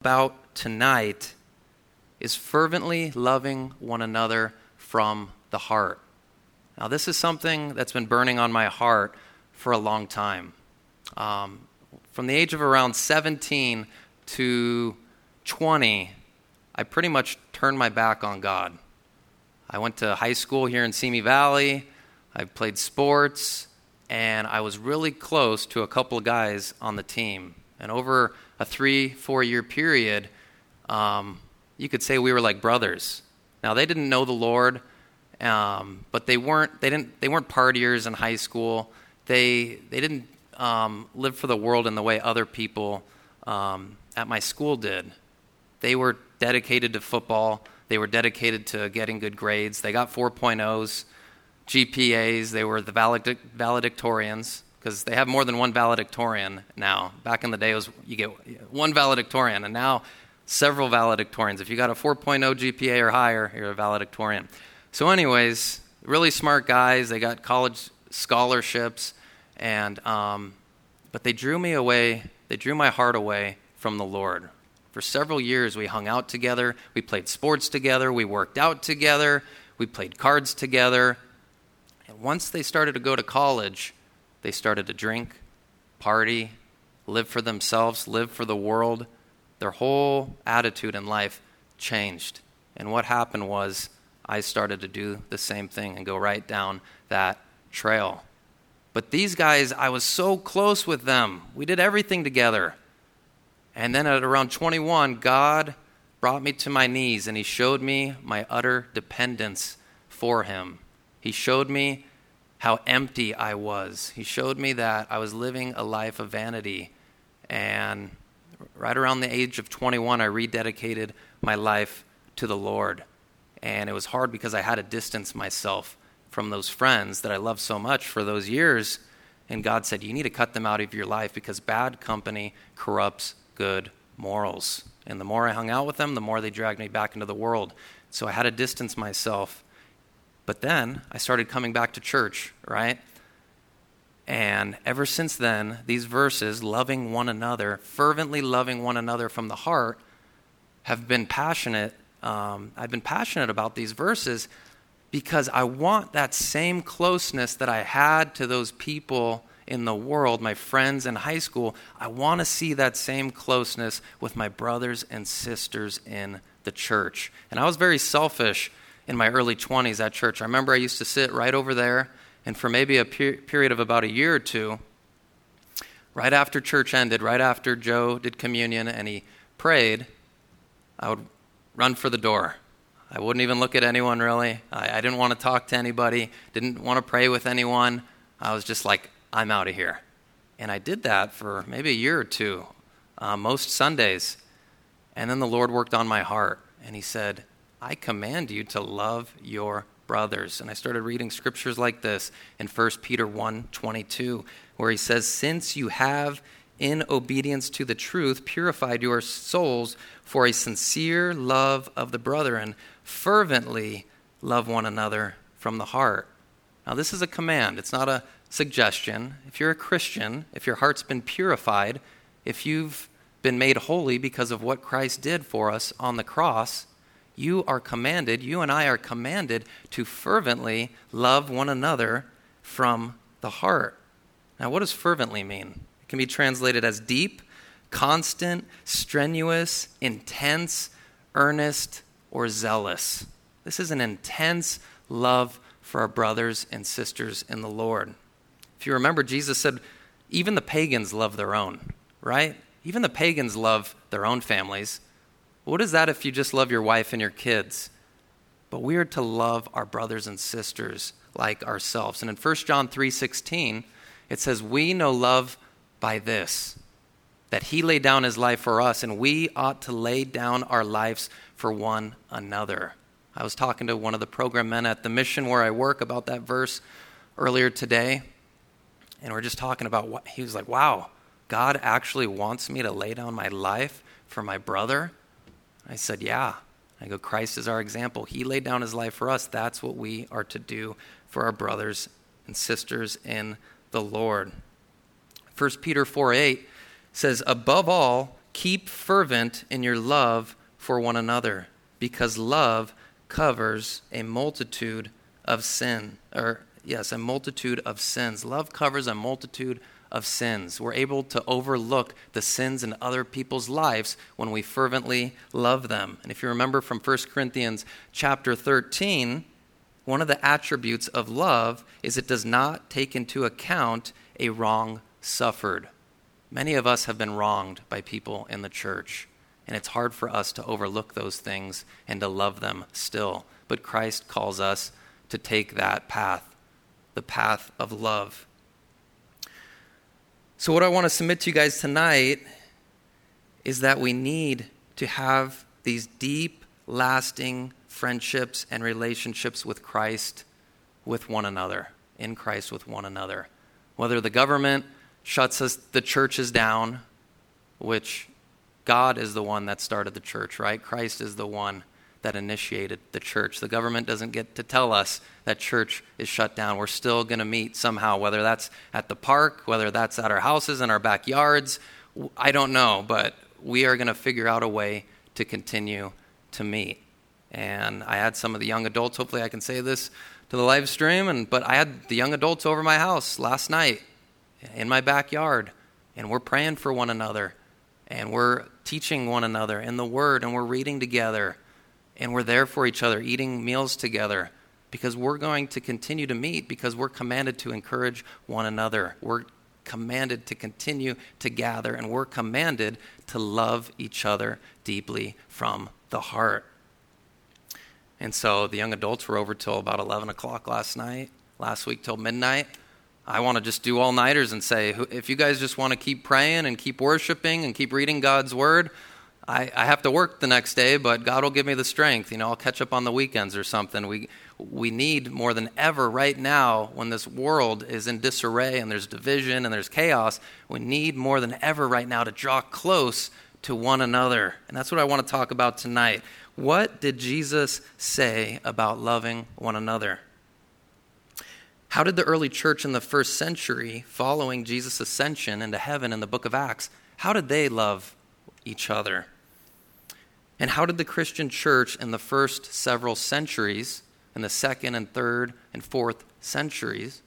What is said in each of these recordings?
about tonight is fervently loving one another from the heart. Now, this is something that's been burning on my heart for a long time. Um, from the age of around 17 to 20, I pretty much turned my back on God. I went to high school here in Simi Valley. I played sports, and I was really close to a couple of guys on the team. And over a three, four year period, um, you could say we were like brothers. Now they didn't know the Lord, um, but they weren't they didn't they weren't partiers in high school. They they didn't um, live for the world in the way other people um, at my school did. They were dedicated to football. They were dedicated to getting good grades. They got 4.0s, GPAs. They were the valedictorians because they have more than one valedictorian now. Back in the day, was you get one valedictorian, and now several valedictorians. If you got a 4.0 GPA or higher, you're a valedictorian. So, anyways, really smart guys. They got college scholarships, and um, but they drew me away. They drew my heart away from the Lord. For several years, we hung out together. We played sports together. We worked out together. We played cards together. And once they started to go to college, they started to drink, party, live for themselves, live for the world. Their whole attitude in life changed. And what happened was I started to do the same thing and go right down that trail. But these guys, I was so close with them. We did everything together. And then at around 21, God brought me to my knees and He showed me my utter dependence for Him. He showed me how empty I was. He showed me that I was living a life of vanity. And right around the age of 21, I rededicated my life to the Lord. And it was hard because I had to distance myself from those friends that I loved so much for those years. And God said, You need to cut them out of your life because bad company corrupts good morals. And the more I hung out with them, the more they dragged me back into the world. So I had to distance myself. But then I started coming back to church, right? And ever since then, these verses, loving one another, fervently loving one another from the heart, have been passionate. Um, I've been passionate about these verses because I want that same closeness that I had to those people in the world, my friends in high school. I want to see that same closeness with my brothers and sisters in the church. And I was very selfish in my early 20s at church. I remember I used to sit right over there, and for maybe a per- period of about a year or two, right after church ended, right after Joe did communion and he prayed, I would run for the door. I wouldn't even look at anyone really. I, I didn't want to talk to anybody, didn't want to pray with anyone. I was just like, I'm out of here. And I did that for maybe a year or two, uh, most Sundays. And then the Lord worked on my heart, and He said, I command you to love your brothers. And I started reading scriptures like this in 1 Peter 1 22, where he says, Since you have, in obedience to the truth, purified your souls for a sincere love of the brethren, fervently love one another from the heart. Now, this is a command, it's not a suggestion. If you're a Christian, if your heart's been purified, if you've been made holy because of what Christ did for us on the cross, you are commanded, you and I are commanded to fervently love one another from the heart. Now, what does fervently mean? It can be translated as deep, constant, strenuous, intense, earnest, or zealous. This is an intense love for our brothers and sisters in the Lord. If you remember, Jesus said, even the pagans love their own, right? Even the pagans love their own families. What is that if you just love your wife and your kids? But we are to love our brothers and sisters like ourselves. And in 1 John 3:16, it says, "We know love by this, that he laid down his life for us, and we ought to lay down our lives for one another." I was talking to one of the program men at the mission where I work about that verse earlier today, and we're just talking about what he was like, "Wow, God actually wants me to lay down my life for my brother?" I said, Yeah. I go, Christ is our example. He laid down his life for us. That's what we are to do for our brothers and sisters in the Lord. 1 Peter 4 8 says, Above all, keep fervent in your love for one another, because love covers a multitude of sin, or yes, a multitude of sins. Love covers a multitude of sins. We're able to overlook the sins in other people's lives when we fervently love them. And if you remember from 1 Corinthians chapter 13, one of the attributes of love is it does not take into account a wrong suffered. Many of us have been wronged by people in the church, and it's hard for us to overlook those things and to love them still. But Christ calls us to take that path, the path of love. So, what I want to submit to you guys tonight is that we need to have these deep, lasting friendships and relationships with Christ, with one another, in Christ with one another. Whether the government shuts us, the churches down, which God is the one that started the church, right? Christ is the one that initiated the church. The government doesn't get to tell us that church is shut down. We're still going to meet somehow, whether that's at the park, whether that's at our houses and our backyards. I don't know, but we are going to figure out a way to continue to meet. And I had some of the young adults, hopefully I can say this to the live stream, and but I had the young adults over my house last night in my backyard, and we're praying for one another, and we're teaching one another in the word, and we're reading together and we're there for each other, eating meals together, because we're going to continue to meet, because we're commanded to encourage one another. We're commanded to continue to gather, and we're commanded to love each other deeply from the heart. And so the young adults were over till about 11 o'clock last night, last week till midnight. I want to just do all nighters and say, if you guys just want to keep praying and keep worshiping and keep reading God's word, I, I have to work the next day, but God will give me the strength. You know, I'll catch up on the weekends or something. We, we need more than ever right now, when this world is in disarray and there's division and there's chaos, we need more than ever right now to draw close to one another. And that's what I want to talk about tonight. What did Jesus say about loving one another? How did the early church in the first century, following Jesus' ascension into heaven in the book of Acts, how did they love each other? And how did the Christian church in the first several centuries, in the second and third and fourth centuries,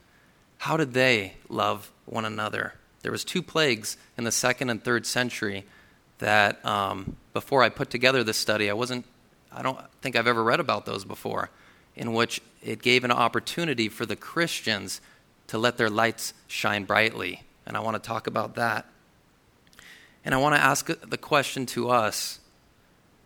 how did they love one another? There was two plagues in the second and third century that um, before I put together this study, I wasn't, I don't think I've ever read about those before, in which it gave an opportunity for the Christians to let their lights shine brightly. And I want to talk about that. And I want to ask the question to us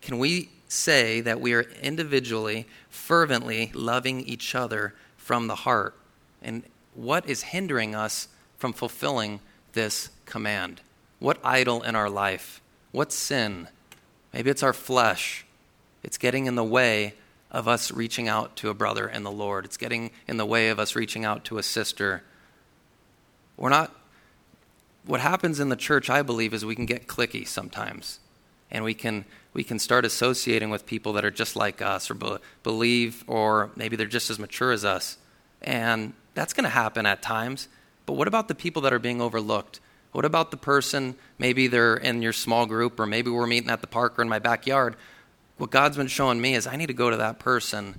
can we say that we are individually, fervently loving each other from the heart? And what is hindering us from fulfilling this command? What idol in our life? What sin? Maybe it's our flesh. It's getting in the way of us reaching out to a brother in the Lord. It's getting in the way of us reaching out to a sister. We're not, what happens in the church, I believe, is we can get cliquey sometimes. And we can we can start associating with people that are just like us or be- believe, or maybe they're just as mature as us. And that's going to happen at times. But what about the people that are being overlooked? What about the person, maybe they're in your small group, or maybe we're meeting at the park or in my backyard? What God's been showing me is I need to go to that person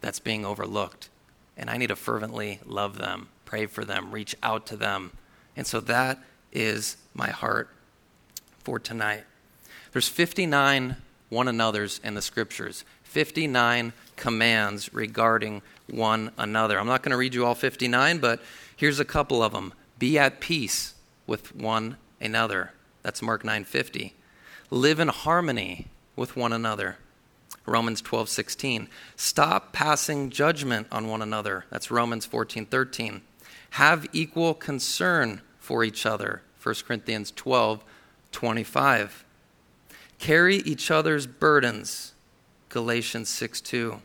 that's being overlooked. And I need to fervently love them, pray for them, reach out to them. And so that is my heart for tonight. There's 59 one another's in the scriptures, 59 commands regarding one another. I'm not going to read you all 59, but here's a couple of them. Be at peace with one another. That's Mark 9:50. Live in harmony with one another. Romans 12:16. Stop passing judgment on one another. That's Romans 14:13. Have equal concern for each other. 1 Corinthians 12:25. Carry each other's burdens. Galatians 6 2.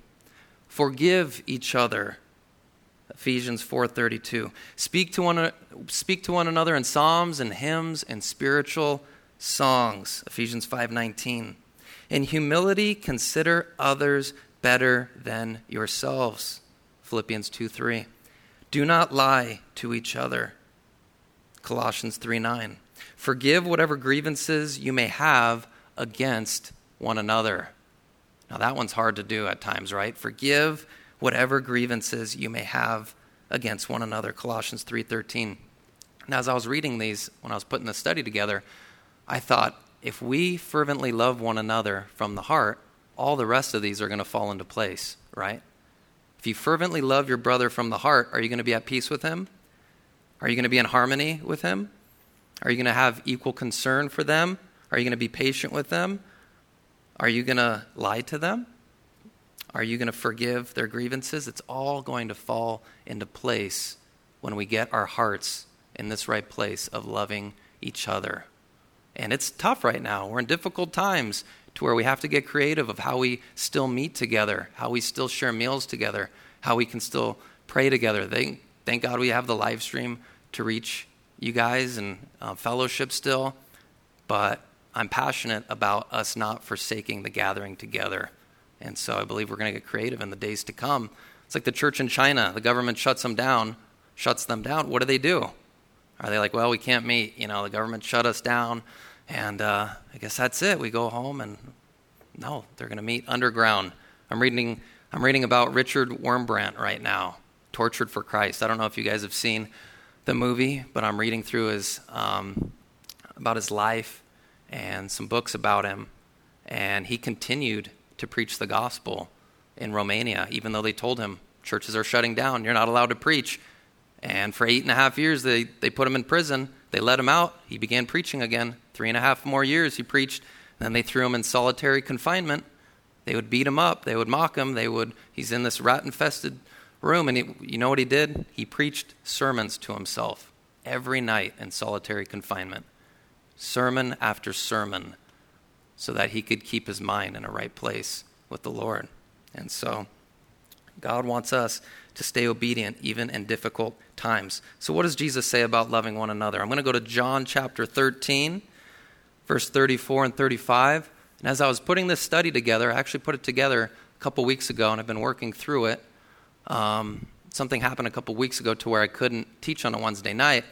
Forgive each other. Ephesians 4:32. Speak to one speak to one another in psalms and hymns and spiritual songs. Ephesians 5:19. In humility consider others better than yourselves. Philippians 2:3. Do not lie to each other. Colossians 3:9. Forgive whatever grievances you may have against one another. Now, that one's hard to do at times, right? Forgive whatever grievances you may have against one another. Colossians 3:13. Now, as I was reading these when I was putting the study together, I thought if we fervently love one another from the heart, all the rest of these are going to fall into place, right? If you fervently love your brother from the heart, are you going to be at peace with him? Are you going to be in harmony with him? Are you going to have equal concern for them? Are you going to be patient with them? Are you going to lie to them? Are you going to forgive their grievances? It's all going to fall into place when we get our hearts in this right place of loving each other. And it's tough right now. We're in difficult times to where we have to get creative of how we still meet together, how we still share meals together, how we can still pray together. Thank, thank God we have the live stream to reach you guys and uh, fellowship still. But I'm passionate about us not forsaking the gathering together. And so I believe we're going to get creative in the days to come. It's like the church in China. The government shuts them down, shuts them down. What do they do? Are they like, well, we can't meet? You know, the government shut us down. And uh, I guess that's it. We go home and no, they're going to meet underground. I'm reading, I'm reading about Richard Wurmbrand right now, Tortured for Christ. I don't know if you guys have seen the movie, but I'm reading through his, um, about his life and some books about him. And he continued to preach the gospel in Romania, even though they told him churches are shutting down, you're not allowed to preach. And for eight and a half years, they, they put him in prison. They let him out. He began preaching again. Three and a half more years he preached. Then they threw him in solitary confinement. They would beat him up. They would mock him. They would. He's in this rat-infested room, and he, you know what he did? He preached sermons to himself every night in solitary confinement, sermon after sermon, so that he could keep his mind in a right place with the Lord. And so, God wants us to stay obedient even in difficult times. So, what does Jesus say about loving one another? I'm going to go to John chapter 13, verse 34 and 35. And as I was putting this study together, I actually put it together a couple weeks ago, and I've been working through it. Um, something happened a couple weeks ago to where I couldn't teach on a Wednesday night.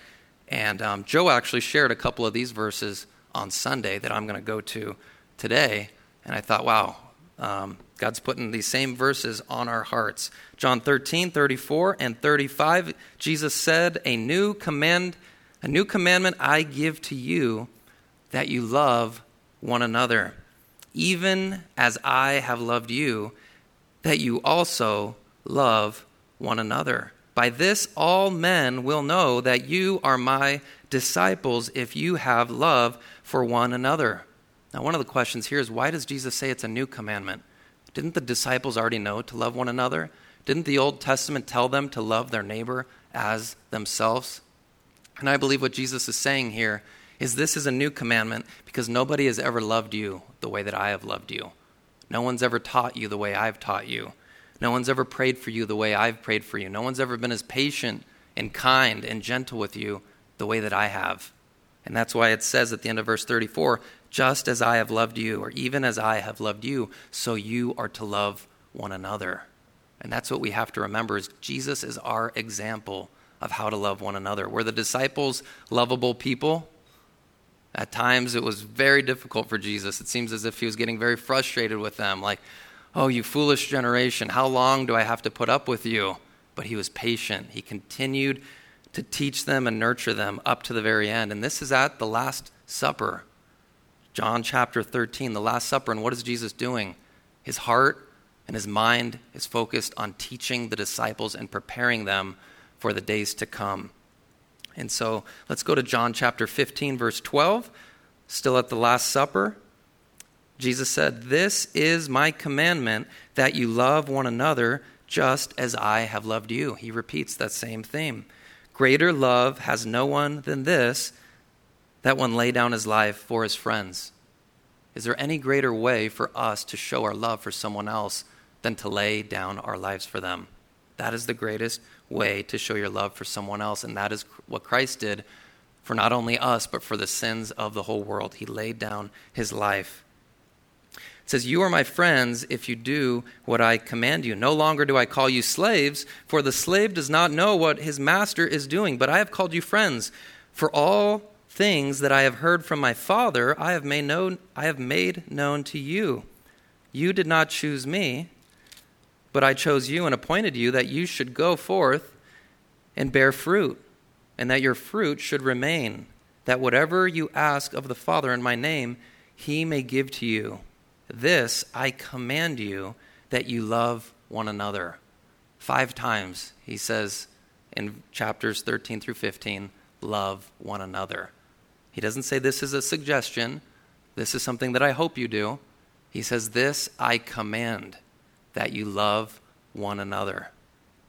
And um, Joe actually shared a couple of these verses on Sunday that I'm going to go to today. And I thought, wow, um, God's putting these same verses on our hearts. John 13, 34 and 35, Jesus said, A new command, a new commandment I give to you, that you love one another, even as I have loved you, that you also love one another. By this all men will know that you are my disciples if you have love for one another. Now, one of the questions here is why does Jesus say it's a new commandment? Didn't the disciples already know to love one another? Didn't the Old Testament tell them to love their neighbor as themselves? And I believe what Jesus is saying here is this is a new commandment because nobody has ever loved you the way that I have loved you. No one's ever taught you the way I've taught you. No one's ever prayed for you the way I've prayed for you. No one's ever been as patient and kind and gentle with you the way that I have. And that's why it says at the end of verse 34 just as I have loved you, or even as I have loved you, so you are to love one another. And that's what we have to remember is Jesus is our example of how to love one another. Were the disciples lovable people? At times it was very difficult for Jesus. It seems as if he was getting very frustrated with them, like, oh, you foolish generation, how long do I have to put up with you? But he was patient. He continued to teach them and nurture them up to the very end. And this is at the Last Supper. John chapter 13, the Last Supper. And what is Jesus doing? His heart and his mind is focused on teaching the disciples and preparing them for the days to come. And so let's go to John chapter 15, verse 12. Still at the Last Supper, Jesus said, This is my commandment that you love one another just as I have loved you. He repeats that same theme. Greater love has no one than this that one lay down his life for his friends. Is there any greater way for us to show our love for someone else than to lay down our lives for them? That is the greatest way to show your love for someone else, and that is what Christ did for not only us, but for the sins of the whole world. He laid down his life. It says, You are my friends if you do what I command you. No longer do I call you slaves, for the slave does not know what his master is doing, but I have called you friends. For all things that I have heard from my Father, I have made known, I have made known to you. You did not choose me, but I chose you and appointed you that you should go forth and bear fruit, and that your fruit should remain, that whatever you ask of the Father in my name, he may give to you. This I command you that you love one another. Five times he says in chapters 13 through 15, love one another. He doesn't say this is a suggestion, this is something that I hope you do. He says, This I command that you love one another.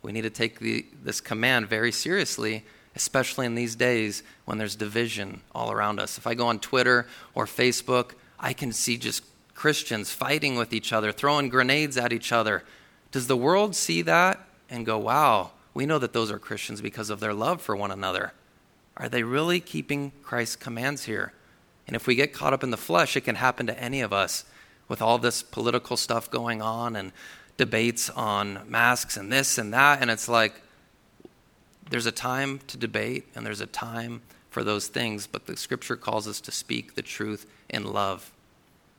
We need to take the, this command very seriously, especially in these days when there's division all around us. If I go on Twitter or Facebook, I can see just Christians fighting with each other, throwing grenades at each other. Does the world see that and go, wow, we know that those are Christians because of their love for one another? Are they really keeping Christ's commands here? And if we get caught up in the flesh, it can happen to any of us with all this political stuff going on and debates on masks and this and that. And it's like there's a time to debate and there's a time for those things, but the scripture calls us to speak the truth in love.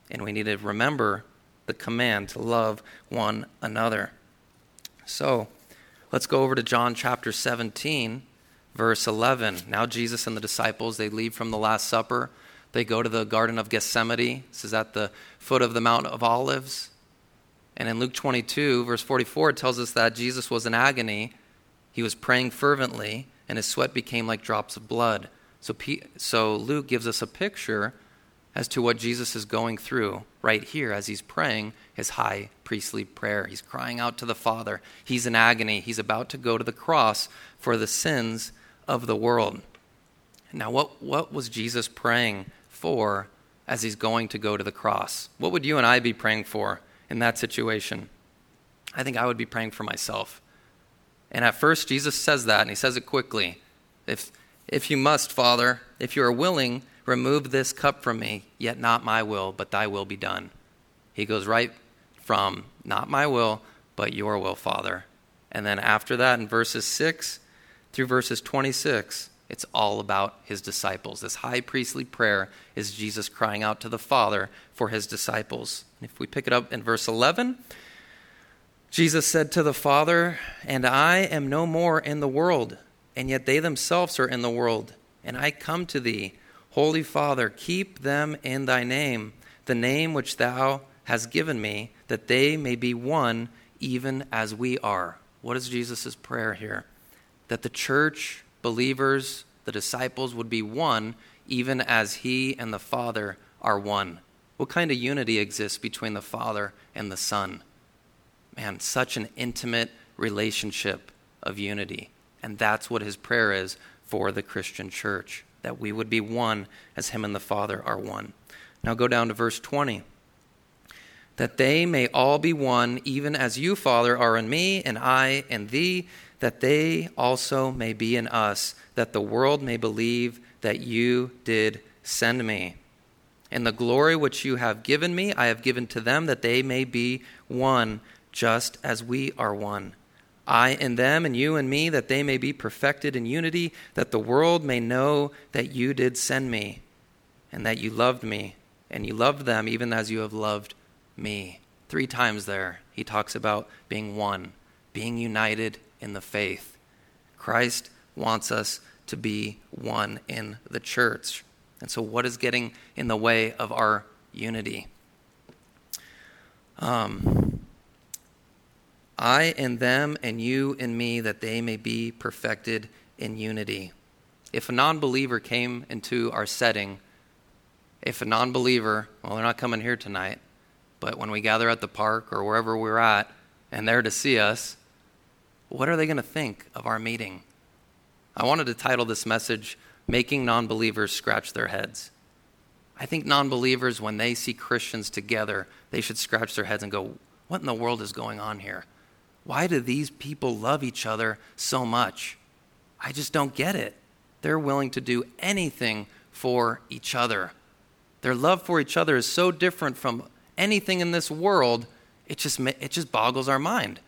And we need to remember the command to love one another. So let's go over to John chapter 17 verse 11. Now Jesus and the disciples, they leave from the Last Supper. They go to the Garden of Gethsemane. This is at the foot of the Mount of Olives. And in Luke 22, verse 44, it tells us that Jesus was in agony. He was praying fervently, and his sweat became like drops of blood. So, so Luke gives us a picture as to what Jesus is going through right here as he's praying his high priestly prayer. He's crying out to the Father. He's in agony. He's about to go to the cross for the sins of the world. Now, what, what was Jesus praying for as he's going to go to the cross? What would you and I be praying for in that situation? I think I would be praying for myself. And at first, Jesus says that, and he says it quickly. If, if you must, Father, if you are willing, remove this cup from me, yet not my will, but thy will be done. He goes right from, not my will, but your will, Father. And then after that, in verses 6 through verses 26, it's all about his disciples. This high priestly prayer is Jesus crying out to the Father for his disciples. If we pick it up in verse 11, Jesus said to the Father, And I am no more in the world, and yet they themselves are in the world. And I come to thee, Holy Father, keep them in thy name, the name which thou hast given me, that they may be one even as we are. What is Jesus' prayer here? that the church, believers, the disciples would be one, even as he and the Father are one. What kind of unity exists between the Father and the Son? Man, such an intimate relationship of unity. And that's what his prayer is for the Christian church that we would be one as him and the Father are one. Now go down to verse 20. That they may all be one, even as you, Father, are in me, and I in thee that they also may be in us, that the world may believe that you did send me. And the glory which you have given me, I have given to them, that they may be one, just as we are one. I in them, and you in me, that they may be perfected in unity, that the world may know that you did send me, and that you loved me, and you loved them even as you have loved me. Three times there, he talks about being one, being united in the faith. Christ wants us to be one in the church. And so, what is getting in the way of our unity? Um, I and them, and you and me, that they may be perfected in unity. If a non believer came into our setting, if a non believer, well, they're not coming here tonight, but when we gather at the park or wherever we're at, and they're to see us, what are they going to think of our meeting? I wanted to title this message, Making Non Believers Scratch Their Heads. I think non believers, when they see Christians together, they should scratch their heads and go, What in the world is going on here? Why do these people love each other so much? I just don't get it. They're willing to do anything for each other. Their love for each other is so different from anything in this world, it just, it just boggles our mind.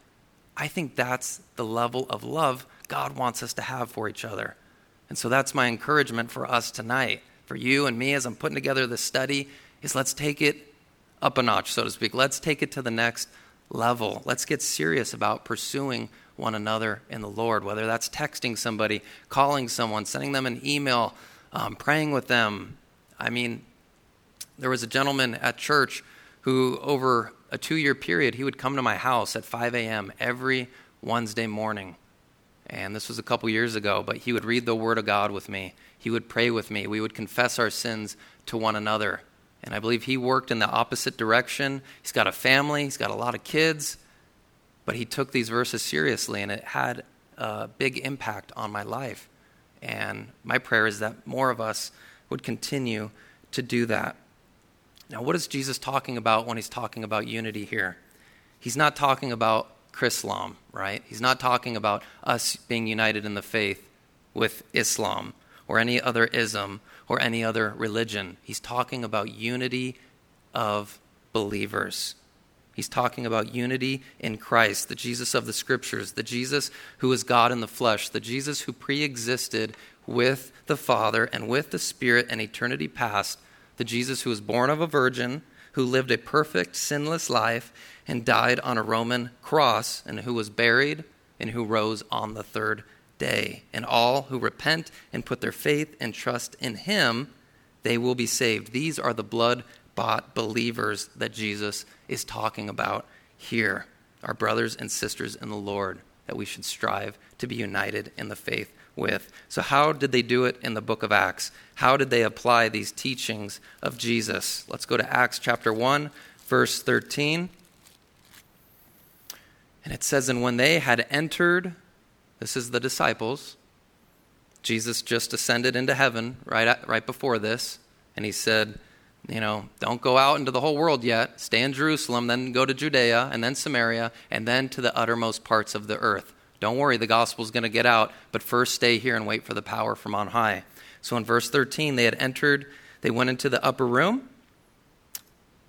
I think that's the level of love God wants us to have for each other. And so that's my encouragement for us tonight for you and me as I'm putting together this study is let's take it up a notch, so to speak. Let's take it to the next level. Let's get serious about pursuing one another in the Lord, whether that's texting somebody, calling someone, sending them an email, um, praying with them. I mean, there was a gentleman at church who, over a two year period, he would come to my house at 5 a.m. every Wednesday morning. And this was a couple years ago, but he would read the Word of God with me. He would pray with me. We would confess our sins to one another. And I believe he worked in the opposite direction. He's got a family, he's got a lot of kids, but he took these verses seriously, and it had a big impact on my life. And my prayer is that more of us would continue to do that. Now, what is Jesus talking about when he's talking about unity here? He's not talking about Chrislam, right? He's not talking about us being united in the faith with Islam or any other ism or any other religion. He's talking about unity of believers. He's talking about unity in Christ, the Jesus of the Scriptures, the Jesus who is God in the flesh, the Jesus who pre existed with the Father and with the Spirit in eternity past, the Jesus who was born of a virgin, who lived a perfect, sinless life, and died on a Roman cross, and who was buried, and who rose on the third day. And all who repent and put their faith and trust in him, they will be saved. These are the blood bought believers that Jesus is talking about here. Our brothers and sisters in the Lord that we should strive to be united in the faith with. So, how did they do it in the book of Acts? How did they apply these teachings of Jesus? Let's go to Acts chapter 1, verse 13. And it says, And when they had entered this is the disciples. Jesus just ascended into heaven right, right before this, and he said, You know, don't go out into the whole world yet. Stay in Jerusalem, then go to Judea, and then Samaria, and then to the uttermost parts of the earth. Don't worry, the gospel's going to get out, but first stay here and wait for the power from on high. So in verse 13, they had entered, they went into the upper room,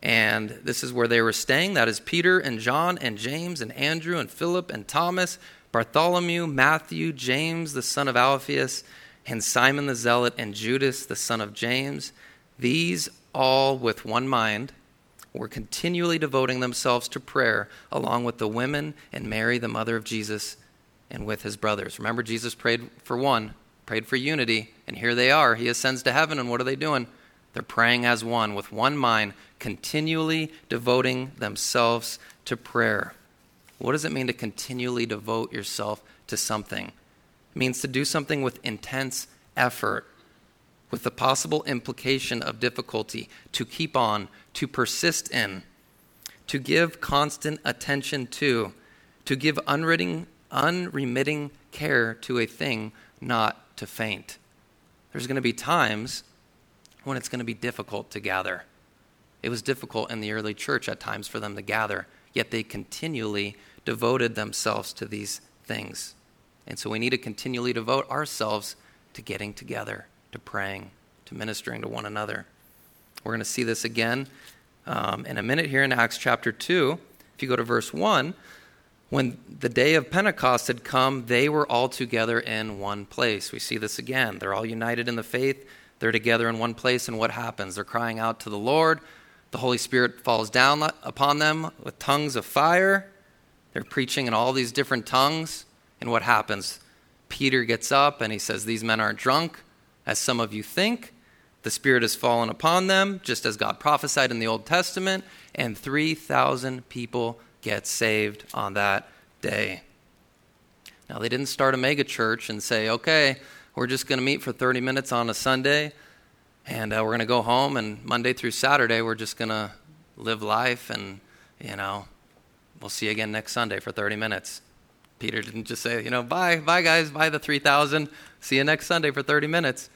and this is where they were staying. That is Peter and John and James and Andrew and Philip and Thomas Bartholomew, Matthew, James, the son of Alphaeus, and Simon the Zealot, and Judas, the son of James. These all with one mind were continually devoting themselves to prayer, along with the women and Mary, the mother of Jesus, and with his brothers. Remember, Jesus prayed for one, prayed for unity, and here they are. He ascends to heaven, and what are they doing? They're praying as one, with one mind, continually devoting themselves to prayer. What does it mean to continually devote yourself to something? It means to do something with intense effort, with the possible implication of difficulty, to keep on, to persist in, to give constant attention to, to give unremitting, unremitting care to a thing, not to faint. There's going to be times when it's going to be difficult to gather. It was difficult in the early church at times for them to gather, yet they continually devoted themselves to these things. And so we need to continually devote ourselves to getting together, to praying, to ministering to one another. We're going to see this again um, in a minute here in Acts chapter 2. If you go to verse 1, when the day of Pentecost had come, they were all together in one place. We see this again. They're all united in the faith. They're together in one place, and what happens? They're crying out to the Lord. The Holy Spirit falls down upon them with tongues of fire they're preaching in all these different tongues. And what happens? Peter gets up and he says, These men aren't drunk, as some of you think. The Spirit has fallen upon them, just as God prophesied in the Old Testament, and 3,000 people get saved on that day. Now, they didn't start a mega church and say, okay, we're just going to meet for 30 minutes on a Sunday, and uh, we're going to go home, and Monday through Saturday, we're just going to live life and, you know, We'll see you again next Sunday for 30 minutes. Peter didn't just say, you know, bye, bye, guys, bye the 3,000. See you next Sunday for 30 minutes.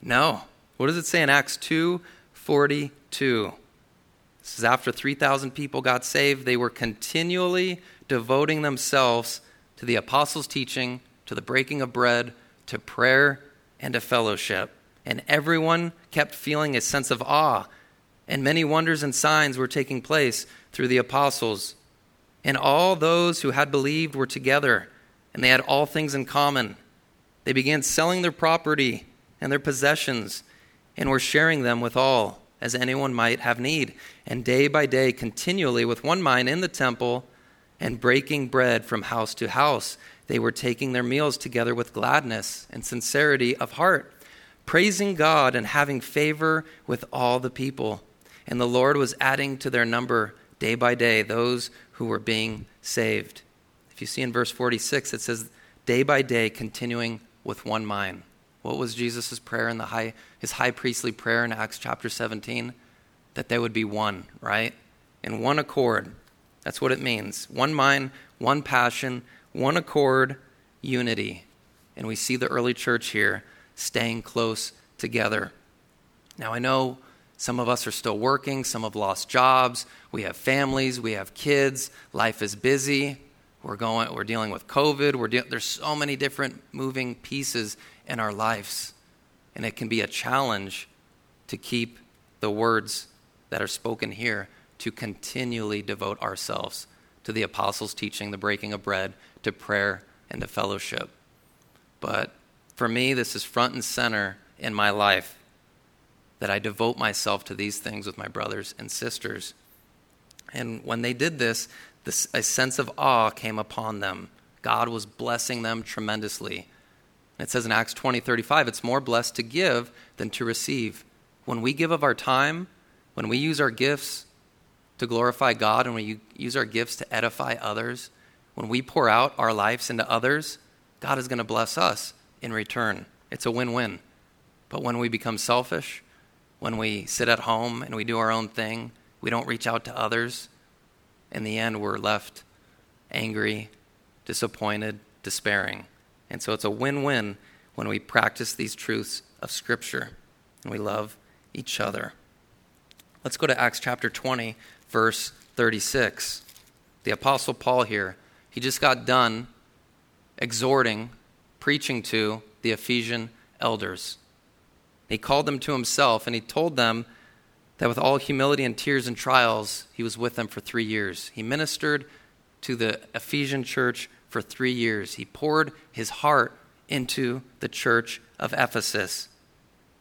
No. What does it say in Acts 2 42? This is after 3,000 people got saved. They were continually devoting themselves to the apostles' teaching, to the breaking of bread, to prayer, and to fellowship. And everyone kept feeling a sense of awe. And many wonders and signs were taking place through the apostles. And all those who had believed were together, and they had all things in common. They began selling their property and their possessions and were sharing them with all, as anyone might have need. And day by day, continually with one mind in the temple and breaking bread from house to house, they were taking their meals together with gladness and sincerity of heart, praising God and having favor with all the people. And the Lord was adding to their number day by day those who were being saved. If you see in verse 46, it says, day by day, continuing with one mind. What was Jesus' prayer in the high, his high priestly prayer in Acts chapter 17? That they would be one, right? In one accord. That's what it means. One mind, one passion, one accord, unity. And we see the early church here staying close together. Now, I know some of us are still working, some have lost jobs, we have families, we have kids, life is busy. We're going we're dealing with COVID, we're de- there's so many different moving pieces in our lives. And it can be a challenge to keep the words that are spoken here to continually devote ourselves to the apostles' teaching, the breaking of bread, to prayer, and to fellowship. But for me, this is front and center in my life that I devote myself to these things with my brothers and sisters. And when they did this, this a sense of awe came upon them. God was blessing them tremendously. It says in Acts 20 35, it's more blessed to give than to receive. When we give of our time, when we use our gifts to glorify God, and when we use our gifts to edify others, when we pour out our lives into others, God is going to bless us in return. It's a win win. But when we become selfish, when we sit at home and we do our own thing, we don't reach out to others, in the end, we're left angry, disappointed, despairing. And so it's a win win when we practice these truths of Scripture and we love each other. Let's go to Acts chapter 20, verse 36. The Apostle Paul here, he just got done exhorting, preaching to the Ephesian elders. He called them to himself and he told them that with all humility and tears and trials, he was with them for three years. He ministered to the Ephesian church for three years. He poured his heart into the church of Ephesus.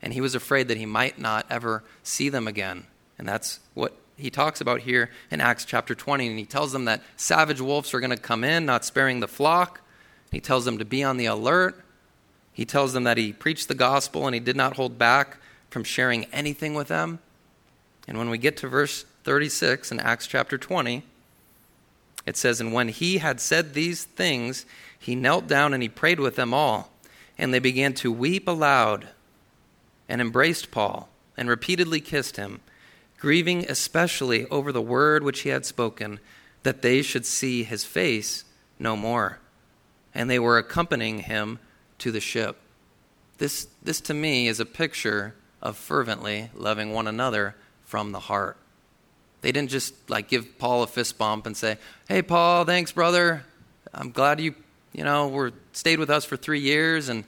And he was afraid that he might not ever see them again. And that's what he talks about here in Acts chapter 20. And he tells them that savage wolves are going to come in, not sparing the flock. He tells them to be on the alert. He tells them that he preached the gospel and he did not hold back from sharing anything with them. And when we get to verse 36 in Acts chapter 20, it says, And when he had said these things, he knelt down and he prayed with them all. And they began to weep aloud and embraced Paul and repeatedly kissed him, grieving especially over the word which he had spoken, that they should see his face no more. And they were accompanying him to the ship. This, this to me is a picture of fervently loving one another from the heart. They didn't just like give Paul a fist bump and say, "Hey Paul, thanks brother. I'm glad you, you know, were stayed with us for 3 years and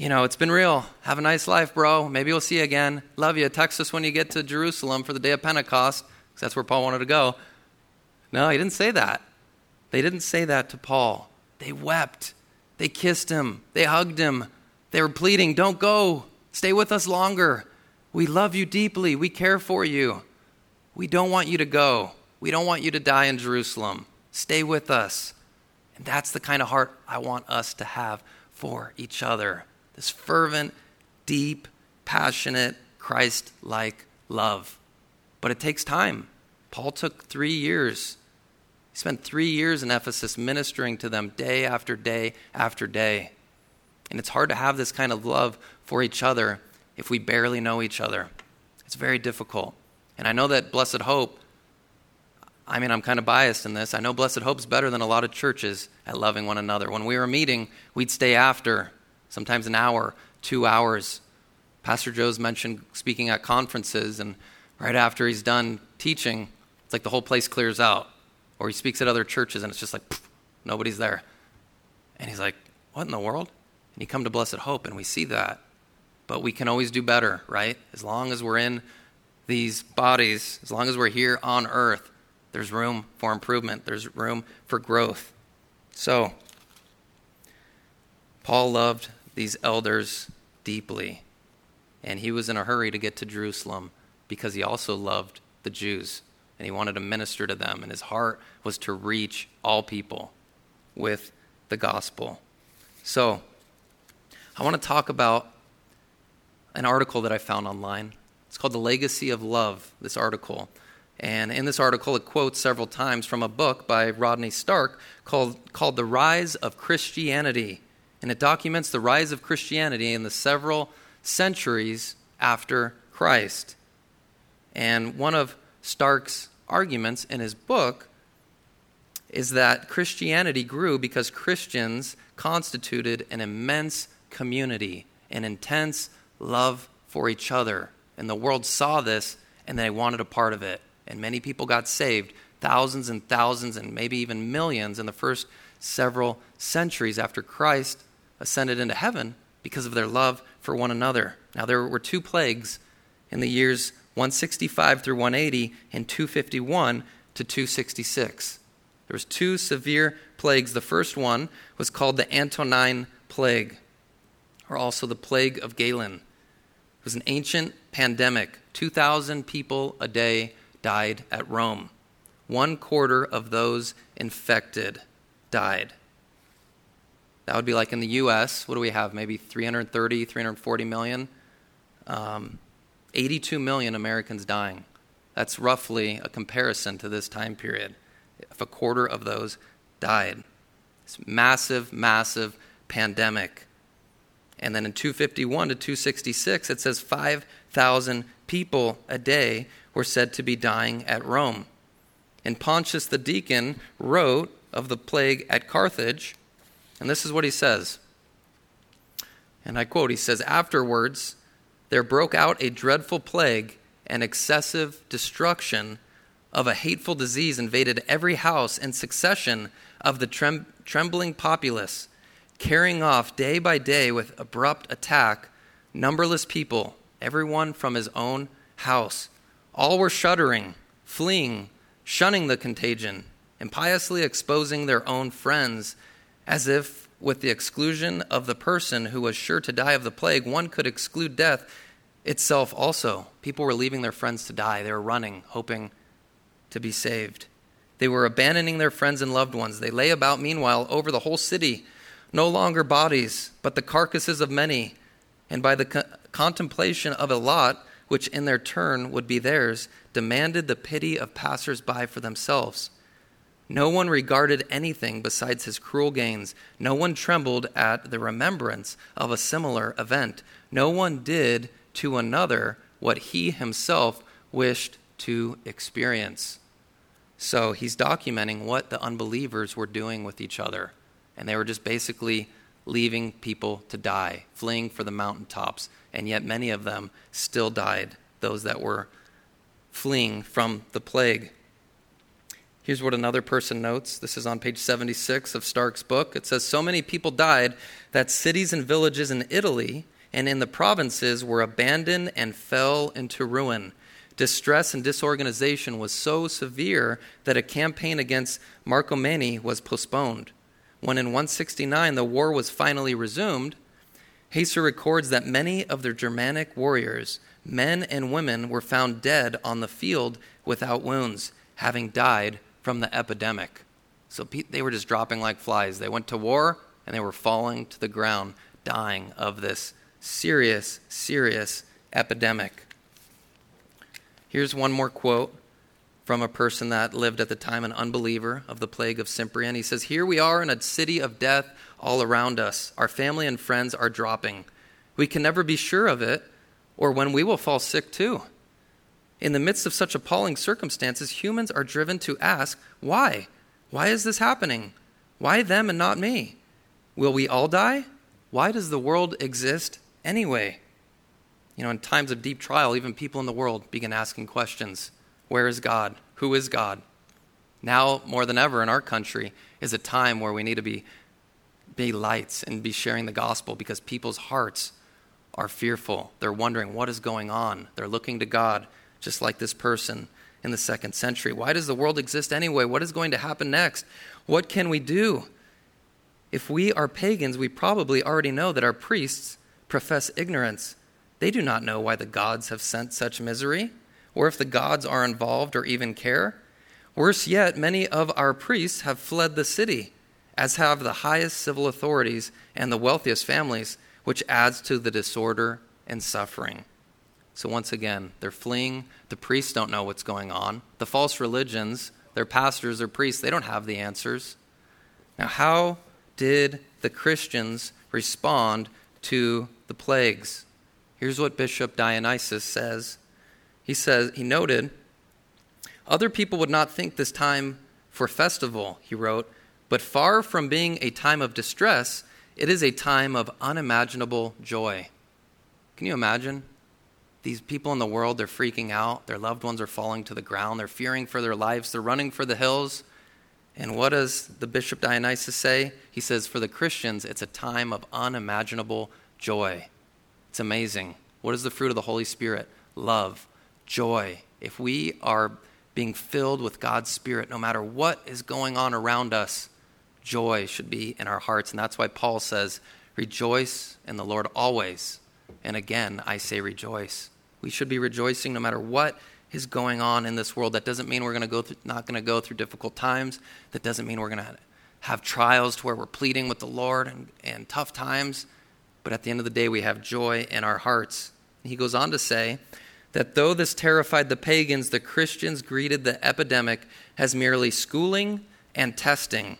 you know, it's been real. Have a nice life, bro. Maybe we'll see you again. Love you. Text us when you get to Jerusalem for the day of Pentecost, because that's where Paul wanted to go. No, he didn't say that. They didn't say that to Paul. They wept. They kissed him. They hugged him. They were pleading, Don't go. Stay with us longer. We love you deeply. We care for you. We don't want you to go. We don't want you to die in Jerusalem. Stay with us. And that's the kind of heart I want us to have for each other this fervent, deep, passionate, Christ like love. But it takes time. Paul took three years spent three years in Ephesus ministering to them day after day after day. And it's hard to have this kind of love for each other if we barely know each other. It's very difficult. And I know that Blessed Hope, I mean, I'm kind of biased in this. I know Blessed Hope's better than a lot of churches at loving one another. When we were meeting, we'd stay after, sometimes an hour, two hours. Pastor Joe's mentioned speaking at conferences, and right after he's done teaching, it's like the whole place clears out. Or he speaks at other churches and it's just like, pff, nobody's there. And he's like, what in the world? And you come to Blessed Hope and we see that. But we can always do better, right? As long as we're in these bodies, as long as we're here on earth, there's room for improvement, there's room for growth. So, Paul loved these elders deeply. and he was in a hurry to get to Jerusalem because he also loved the Jews and he wanted to minister to them, and his heart was to reach all people with the gospel. So, I want to talk about an article that I found online. It's called The Legacy of Love, this article. And in this article, it quotes several times from a book by Rodney Stark called, called The Rise of Christianity. And it documents the rise of Christianity in the several centuries after Christ. And one of Stark's arguments in his book is that Christianity grew because Christians constituted an immense community, an intense love for each other. And the world saw this and they wanted a part of it. And many people got saved, thousands and thousands, and maybe even millions in the first several centuries after Christ ascended into heaven because of their love for one another. Now, there were two plagues in the years 165 through 180 and 251 to 266. There was two severe plagues. The first one was called the Antonine plague, or also the plague of Galen. It was an ancient pandemic. 2,000 people a day died at Rome. One quarter of those infected died. That would be like in the U.S. What do we have? Maybe 330, 340 million. Um, 82 million Americans dying. That's roughly a comparison to this time period. If a quarter of those died, it's massive, massive pandemic. And then in 251 to 266, it says 5,000 people a day were said to be dying at Rome. And Pontius the deacon wrote of the plague at Carthage, and this is what he says. And I quote, he says, Afterwards, there broke out a dreadful plague and excessive destruction of a hateful disease invaded every house in succession of the trem- trembling populace, carrying off day by day with abrupt attack numberless people, everyone from his own house. All were shuddering, fleeing, shunning the contagion, impiously exposing their own friends, as if with the exclusion of the person who was sure to die of the plague, one could exclude death itself also. People were leaving their friends to die. They were running, hoping to be saved. They were abandoning their friends and loved ones. They lay about, meanwhile, over the whole city, no longer bodies, but the carcasses of many. And by the co- contemplation of a lot, which in their turn would be theirs, demanded the pity of passers by for themselves. No one regarded anything besides his cruel gains. No one trembled at the remembrance of a similar event. No one did to another what he himself wished to experience. So he's documenting what the unbelievers were doing with each other. And they were just basically leaving people to die, fleeing for the mountaintops. And yet many of them still died, those that were fleeing from the plague. Here's what another person notes. This is on page 76 of Stark's book. It says So many people died that cities and villages in Italy and in the provinces were abandoned and fell into ruin. Distress and disorganization was so severe that a campaign against Marcomanni was postponed. When in 169 the war was finally resumed, Hacer records that many of the Germanic warriors, men and women, were found dead on the field without wounds, having died from the epidemic. So they were just dropping like flies. They went to war and they were falling to the ground, dying of this serious, serious epidemic. Here's one more quote from a person that lived at the time, an unbeliever of the plague of Cyprian. He says, Here we are in a city of death all around us. Our family and friends are dropping. We can never be sure of it or when we will fall sick too. In the midst of such appalling circumstances, humans are driven to ask, Why? Why is this happening? Why them and not me? Will we all die? Why does the world exist anyway. You know, in times of deep trial, even people in the world begin asking questions Where is God? Who is God? Now, more than ever in our country, is a time where we need to be, be lights and be sharing the gospel because people's hearts are fearful. They're wondering what is going on. They're looking to God, just like this person in the second century. Why does the world exist anyway? What is going to happen next? What can we do? If we are pagans, we probably already know that our priests profess ignorance. They do not know why the gods have sent such misery, or if the gods are involved or even care. Worse yet, many of our priests have fled the city, as have the highest civil authorities and the wealthiest families, which adds to the disorder and suffering. So, once again, they're fleeing. The priests don't know what's going on. The false religions, their pastors, their priests, they don't have the answers. Now, how did the Christians respond to the plagues? Here's what Bishop Dionysius says. He says, he noted, other people would not think this time for festival, he wrote, but far from being a time of distress, it is a time of unimaginable joy. Can you imagine? These people in the world, they're freaking out. Their loved ones are falling to the ground. They're fearing for their lives. They're running for the hills. And what does the Bishop Dionysius say? He says, For the Christians, it's a time of unimaginable joy. It's amazing. What is the fruit of the Holy Spirit? Love, joy. If we are being filled with God's Spirit, no matter what is going on around us, joy should be in our hearts. And that's why Paul says, Rejoice in the Lord always. And again, I say rejoice. We should be rejoicing no matter what is going on in this world. That doesn't mean we're going to go through, not going to go through difficult times. That doesn't mean we're going to have trials to where we're pleading with the Lord and, and tough times. But at the end of the day, we have joy in our hearts. He goes on to say that though this terrified the pagans, the Christians greeted the epidemic as merely schooling and testing.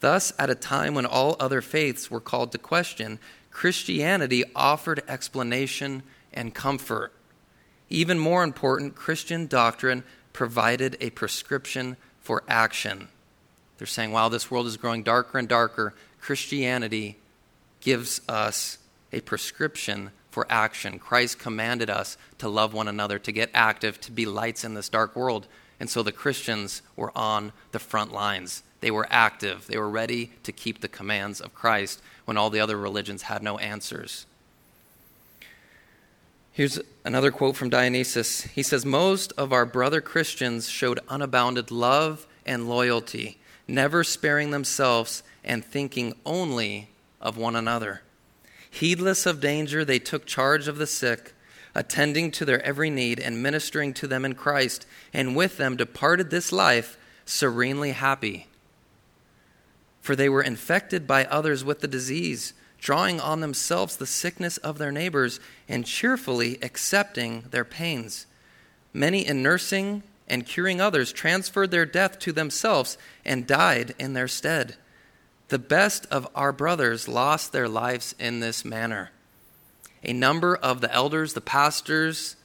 Thus, at a time when all other faiths were called to question, Christianity offered explanation and comfort. Even more important, Christian doctrine provided a prescription for action. They're saying, while this world is growing darker and darker, Christianity gives us a prescription for action. Christ commanded us to love one another, to get active, to be lights in this dark world. And so the Christians were on the front lines. They were active. They were ready to keep the commands of Christ when all the other religions had no answers. Here's another quote from Dionysius. He says, Most of our brother Christians showed unabounded love and loyalty, never sparing themselves and thinking only of one another. Heedless of danger, they took charge of the sick, attending to their every need and ministering to them in Christ, and with them departed this life serenely happy. For they were infected by others with the disease drawing on themselves the sickness of their neighbors and cheerfully accepting their pains. Many, in nursing and curing others, transferred their death to themselves and died in their stead. The best of our brothers lost their lives in this manner. A number of the elders, the pastors,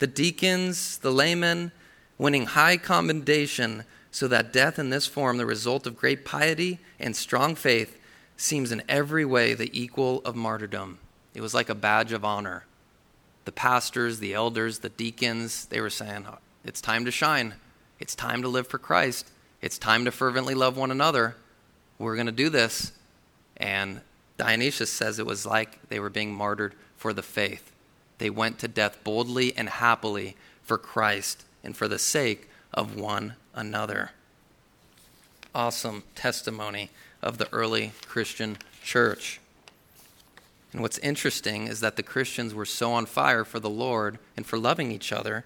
the deacons, the laymen, winning high commendation, so that death in this form, the result of great piety and strong faith, seems in every way the equal of martyrdom. It was like a badge of honor. The pastors, the elders, the deacons, they were saying, It's time to shine. It's time to live for Christ. It's time to fervently love one another. We're going to do this. And Dionysius says it was like they were being martyred for the faith. They went to death boldly and happily for Christ and for the sake of one another. Awesome testimony of the early Christian church. And what's interesting is that the Christians were so on fire for the Lord and for loving each other.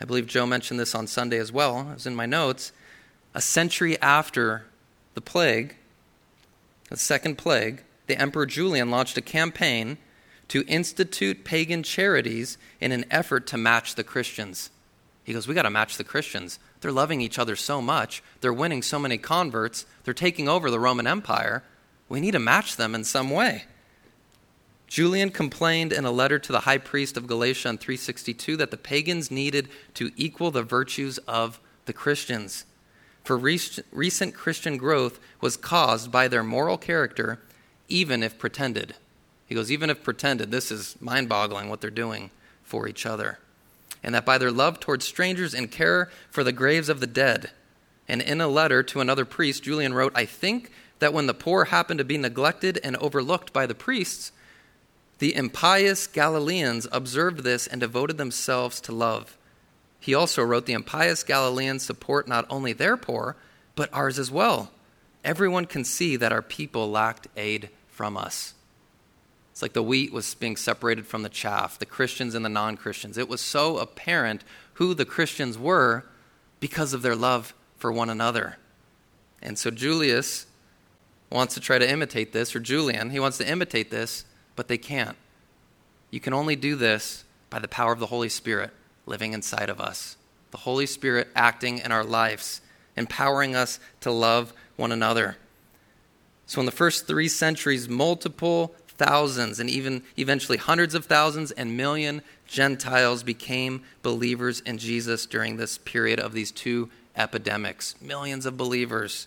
I believe Joe mentioned this on Sunday as well, it was in my notes. A century after the plague, the second plague, the Emperor Julian launched a campaign to institute pagan charities in an effort to match the Christians. He goes, We got to match the Christians. They're loving each other so much. They're winning so many converts. They're taking over the Roman Empire. We need to match them in some way. Julian complained in a letter to the high priest of Galatia in 362 that the pagans needed to equal the virtues of the Christians. For recent Christian growth was caused by their moral character, even if pretended. He goes, even if pretended, this is mind boggling what they're doing for each other and that by their love towards strangers and care for the graves of the dead. And in a letter to another priest, Julian wrote, I think that when the poor happened to be neglected and overlooked by the priests, the impious Galileans observed this and devoted themselves to love. He also wrote, The impious Galileans support not only their poor, but ours as well. Everyone can see that our people lacked aid from us. It's like the wheat was being separated from the chaff, the Christians and the non Christians. It was so apparent who the Christians were because of their love for one another. And so Julius wants to try to imitate this, or Julian, he wants to imitate this, but they can't. You can only do this by the power of the Holy Spirit living inside of us. The Holy Spirit acting in our lives, empowering us to love one another. So, in the first three centuries, multiple thousands and even eventually hundreds of thousands and million Gentiles became believers in Jesus during this period of these two epidemics. Millions of believers.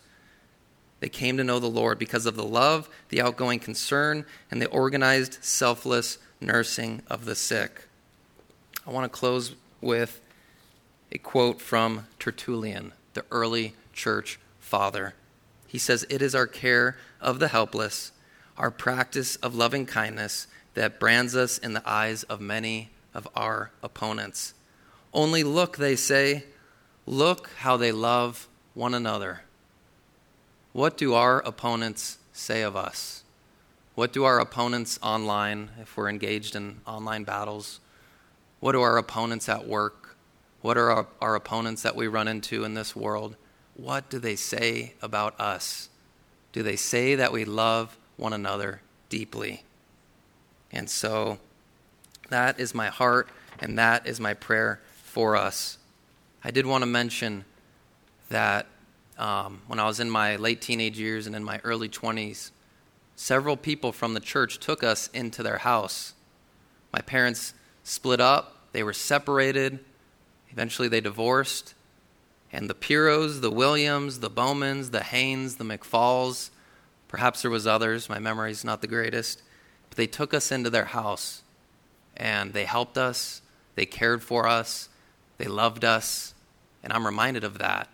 They came to know the Lord because of the love, the outgoing concern, and the organized, selfless nursing of the sick. I want to close with a quote from Tertullian, the early church father. He says, It is our care of the helpless, our practice of loving kindness that brands us in the eyes of many of our opponents. Only look, they say, look how they love one another. What do our opponents say of us? What do our opponents online, if we're engaged in online battles? What do our opponents at work? What are our, our opponents that we run into in this world? What do they say about us? Do they say that we love one another deeply? And so that is my heart, and that is my prayer for us. I did want to mention that um, when I was in my late teenage years and in my early 20s, several people from the church took us into their house. My parents split up, they were separated, eventually they divorced. And the Piros, the Williams, the Bowmans, the Haynes, the McFalls, perhaps there was others, my memory's not the greatest, but they took us into their house and they helped us, they cared for us, they loved us, and I'm reminded of that.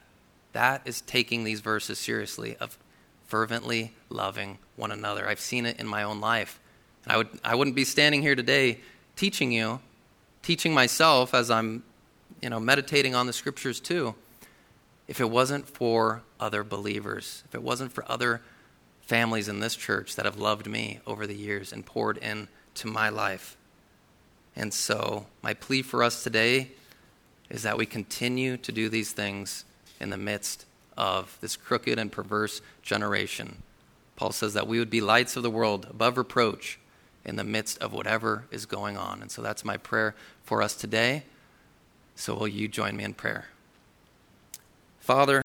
That is taking these verses seriously of fervently loving one another. I've seen it in my own life. And I, would, I wouldn't be standing here today teaching you, teaching myself as I'm you know, meditating on the scriptures too, if it wasn't for other believers, if it wasn't for other families in this church that have loved me over the years and poured into my life. And so, my plea for us today is that we continue to do these things in the midst of this crooked and perverse generation. Paul says that we would be lights of the world above reproach in the midst of whatever is going on. And so that's my prayer for us today. So will you join me in prayer? Father,